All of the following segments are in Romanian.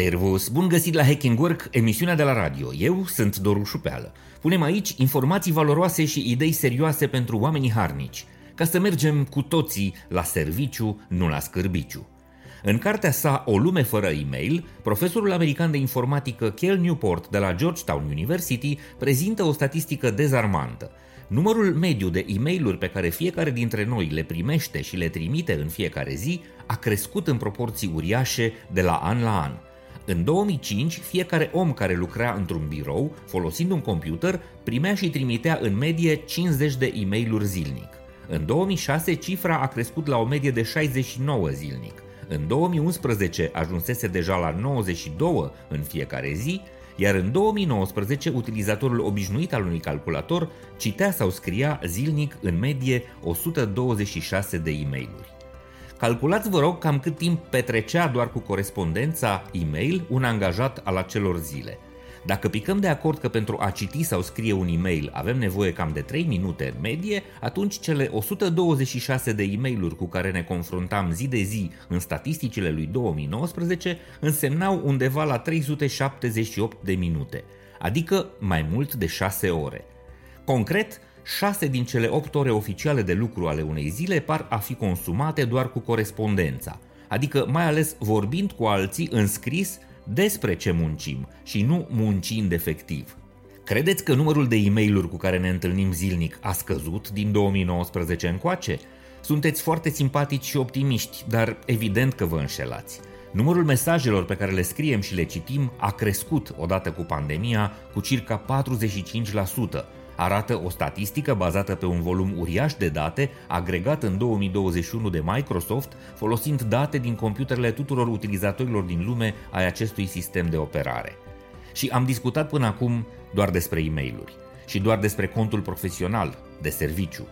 Servus! Bun găsit la Hacking Work, emisiunea de la radio. Eu sunt Doru Șupeală. Punem aici informații valoroase și idei serioase pentru oamenii harnici, ca să mergem cu toții la serviciu, nu la scârbiciu. În cartea sa O lume fără e-mail, profesorul american de informatică Kel Newport de la Georgetown University prezintă o statistică dezarmantă. Numărul mediu de e mail pe care fiecare dintre noi le primește și le trimite în fiecare zi a crescut în proporții uriașe de la an la an. În 2005, fiecare om care lucra într-un birou, folosind un computer, primea și trimitea în medie 50 de e mail zilnic. În 2006, cifra a crescut la o medie de 69 zilnic. În 2011 ajunsese deja la 92 în fiecare zi, iar în 2019 utilizatorul obișnuit al unui calculator citea sau scria zilnic în medie 126 de e mail Calculați, vă rog, cam cât timp petrecea doar cu corespondența e-mail un angajat al acelor zile. Dacă picăm de acord că pentru a citi sau scrie un e-mail avem nevoie cam de 3 minute în medie, atunci cele 126 de e mail cu care ne confruntam zi de zi în statisticile lui 2019 însemnau undeva la 378 de minute, adică mai mult de 6 ore. Concret, 6 din cele 8 ore oficiale de lucru ale unei zile par a fi consumate doar cu corespondența, adică mai ales vorbind cu alții în scris despre ce muncim și nu muncind efectiv. Credeți că numărul de e mail cu care ne întâlnim zilnic a scăzut din 2019 încoace? Sunteți foarte simpatici și optimiști, dar evident că vă înșelați. Numărul mesajelor pe care le scriem și le citim a crescut odată cu pandemia cu circa 45%, arată o statistică bazată pe un volum uriaș de date agregat în 2021 de Microsoft, folosind date din computerele tuturor utilizatorilor din lume ai acestui sistem de operare. Și am discutat până acum doar despre e mail și doar despre contul profesional, de serviciu.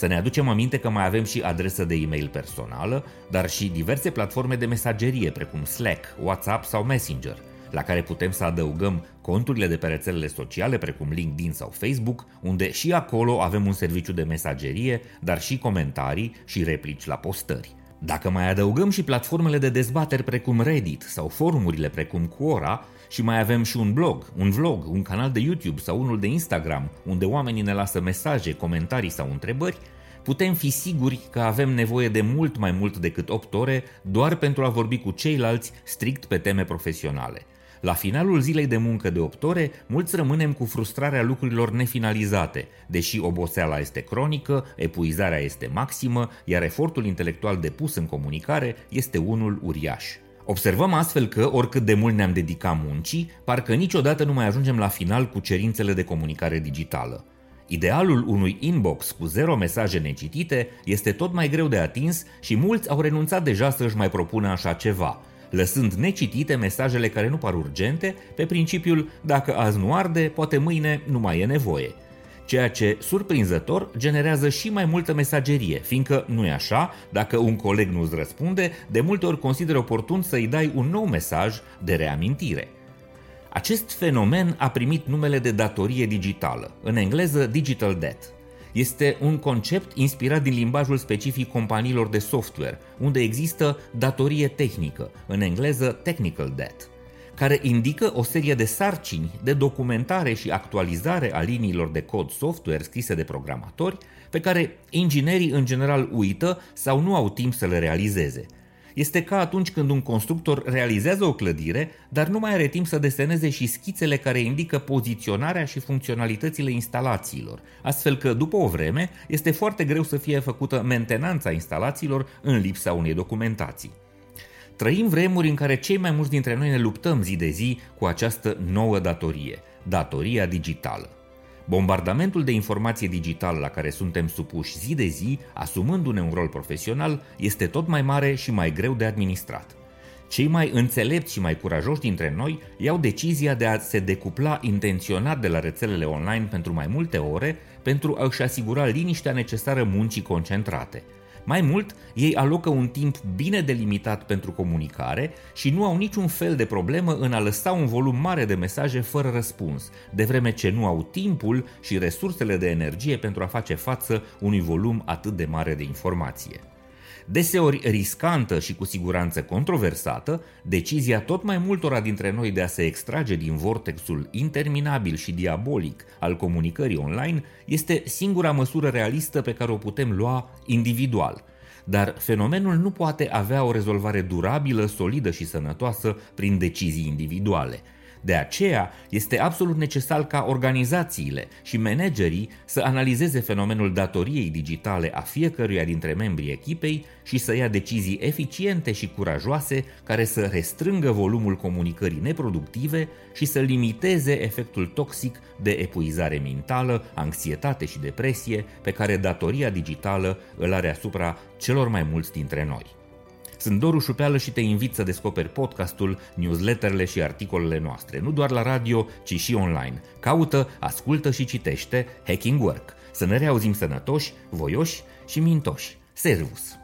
Să ne aducem aminte că mai avem și adresă de e-mail personală, dar și diverse platforme de mesagerie precum Slack, WhatsApp sau Messenger – la care putem să adăugăm conturile de pe rețelele sociale precum LinkedIn sau Facebook, unde și acolo avem un serviciu de mesagerie, dar și comentarii și replici la postări. Dacă mai adăugăm și platformele de dezbateri precum Reddit sau forumurile precum Quora, și mai avem și un blog, un vlog, un canal de YouTube sau unul de Instagram, unde oamenii ne lasă mesaje, comentarii sau întrebări, putem fi siguri că avem nevoie de mult mai mult decât 8 ore doar pentru a vorbi cu ceilalți strict pe teme profesionale. La finalul zilei de muncă de 8 ore, mulți rămânem cu frustrarea lucrurilor nefinalizate, deși oboseala este cronică, epuizarea este maximă, iar efortul intelectual depus în comunicare este unul uriaș. Observăm astfel că, oricât de mult ne-am dedicat muncii, parcă niciodată nu mai ajungem la final cu cerințele de comunicare digitală. Idealul unui inbox cu zero mesaje necitite este tot mai greu de atins și mulți au renunțat deja să își mai propună așa ceva – lăsând necitite mesajele care nu par urgente, pe principiul dacă azi nu arde, poate mâine nu mai e nevoie. Ceea ce, surprinzător, generează și mai multă mesagerie, fiindcă nu e așa, dacă un coleg nu îți răspunde, de multe ori consider oportun să-i dai un nou mesaj de reamintire. Acest fenomen a primit numele de datorie digitală, în engleză digital debt, este un concept inspirat din limbajul specific companiilor de software, unde există datorie tehnică, în engleză technical debt, care indică o serie de sarcini de documentare și actualizare a liniilor de cod software scrise de programatori, pe care inginerii în general uită sau nu au timp să le realizeze – este ca atunci când un constructor realizează o clădire, dar nu mai are timp să deseneze și schițele care indică poziționarea și funcționalitățile instalațiilor, astfel că după o vreme este foarte greu să fie făcută mentenanța instalațiilor în lipsa unei documentații. Trăim vremuri în care cei mai mulți dintre noi ne luptăm zi de zi cu această nouă datorie, datoria digitală. Bombardamentul de informație digitală la care suntem supuși zi de zi, asumându-ne un rol profesional, este tot mai mare și mai greu de administrat. Cei mai înțelepți și mai curajoși dintre noi iau decizia de a se decupla intenționat de la rețelele online pentru mai multe ore pentru a-și asigura liniștea necesară muncii concentrate – mai mult, ei alocă un timp bine delimitat pentru comunicare și nu au niciun fel de problemă în a lăsa un volum mare de mesaje fără răspuns, de vreme ce nu au timpul și resursele de energie pentru a face față unui volum atât de mare de informație. Deseori riscantă și cu siguranță controversată, decizia tot mai multora dintre noi de a se extrage din vortexul interminabil și diabolic al comunicării online este singura măsură realistă pe care o putem lua individual. Dar fenomenul nu poate avea o rezolvare durabilă, solidă și sănătoasă prin decizii individuale – de aceea, este absolut necesar ca organizațiile și managerii să analizeze fenomenul datoriei digitale a fiecăruia dintre membrii echipei și să ia decizii eficiente și curajoase care să restrângă volumul comunicării neproductive și să limiteze efectul toxic de epuizare mentală, anxietate și depresie pe care datoria digitală îl are asupra celor mai mulți dintre noi. Sunt Doru Șupeală și te invit să descoperi podcastul, newsletterele și articolele noastre, nu doar la radio, ci și online. Caută, ascultă și citește Hacking Work. Să ne reauzim sănătoși, voioși și mintoși. Servus!